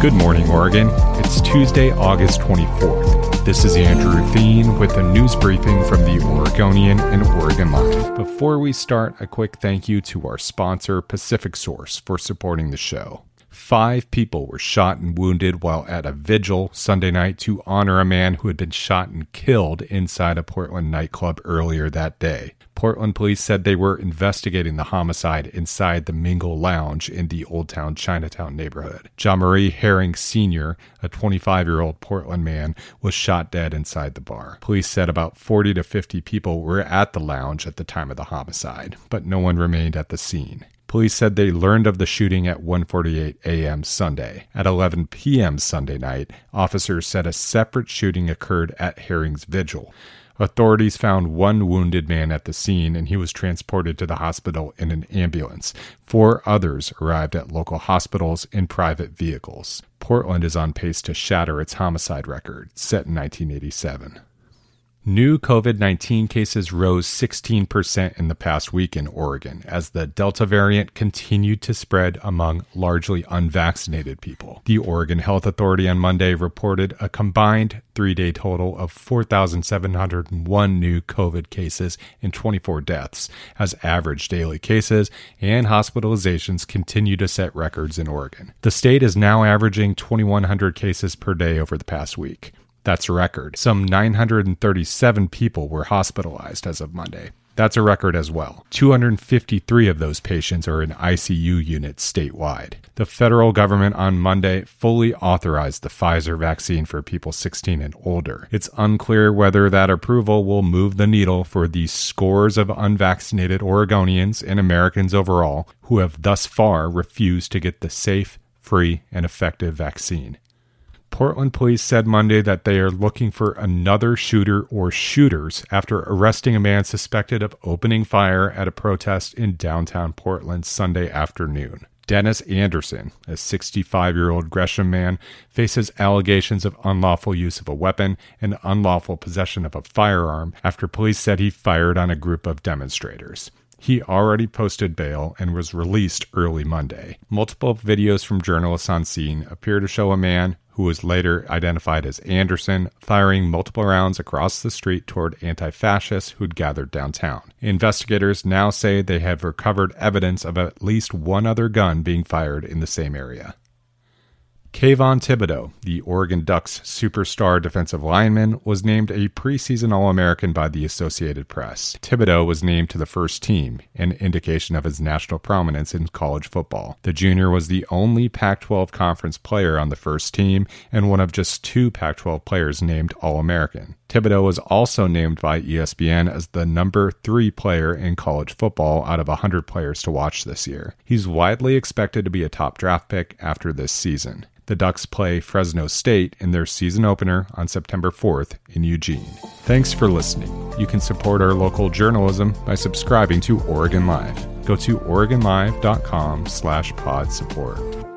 Good morning, Oregon. It's Tuesday, August 24th. This is Andrew Theen with a news briefing from the Oregonian and Oregon Live. Before we start, a quick thank you to our sponsor, Pacific Source, for supporting the show. Five people were shot and wounded while at a vigil Sunday night to honor a man who had been shot and killed inside a Portland nightclub earlier that day. Portland police said they were investigating the homicide inside the Mingle Lounge in the Old Town Chinatown neighborhood. John Marie Herring Sr., a 25 year old Portland man, was shot dead inside the bar. Police said about 40 to 50 people were at the lounge at the time of the homicide, but no one remained at the scene. Police said they learned of the shooting at 1:48 a.m. Sunday. At 11 p.m. Sunday night, officers said a separate shooting occurred at Herring's vigil. Authorities found one wounded man at the scene and he was transported to the hospital in an ambulance. Four others arrived at local hospitals in private vehicles. Portland is on pace to shatter its homicide record, set in 1987. New COVID 19 cases rose 16% in the past week in Oregon as the Delta variant continued to spread among largely unvaccinated people. The Oregon Health Authority on Monday reported a combined three day total of 4,701 new COVID cases and 24 deaths, as average daily cases and hospitalizations continue to set records in Oregon. The state is now averaging 2,100 cases per day over the past week. That's a record. Some 937 people were hospitalized as of Monday. That's a record as well. 253 of those patients are in ICU units statewide. The federal government on Monday fully authorized the Pfizer vaccine for people 16 and older. It's unclear whether that approval will move the needle for the scores of unvaccinated Oregonians and Americans overall who have thus far refused to get the safe, free, and effective vaccine. Portland police said Monday that they are looking for another shooter or shooters after arresting a man suspected of opening fire at a protest in downtown Portland Sunday afternoon. Dennis Anderson, a 65 year old Gresham man, faces allegations of unlawful use of a weapon and unlawful possession of a firearm after police said he fired on a group of demonstrators. He already posted bail and was released early Monday. Multiple videos from journalists on scene appear to show a man who was later identified as Anderson, firing multiple rounds across the street toward anti fascists who'd gathered downtown. Investigators now say they have recovered evidence of at least one other gun being fired in the same area. Kayvon Thibodeaux, the Oregon Ducks superstar defensive lineman, was named a preseason All American by the Associated Press. Thibodeaux was named to the first team, an indication of his national prominence in college football. The junior was the only Pac 12 conference player on the first team and one of just two Pac 12 players named All American. Thibodeaux was also named by ESPN as the number three player in college football out of 100 players to watch this year. He's widely expected to be a top draft pick after this season. The Ducks play Fresno State in their season opener on September 4th in Eugene. Thanks for listening. You can support our local journalism by subscribing to Oregon Live. Go to oregonlive.com slash pod support.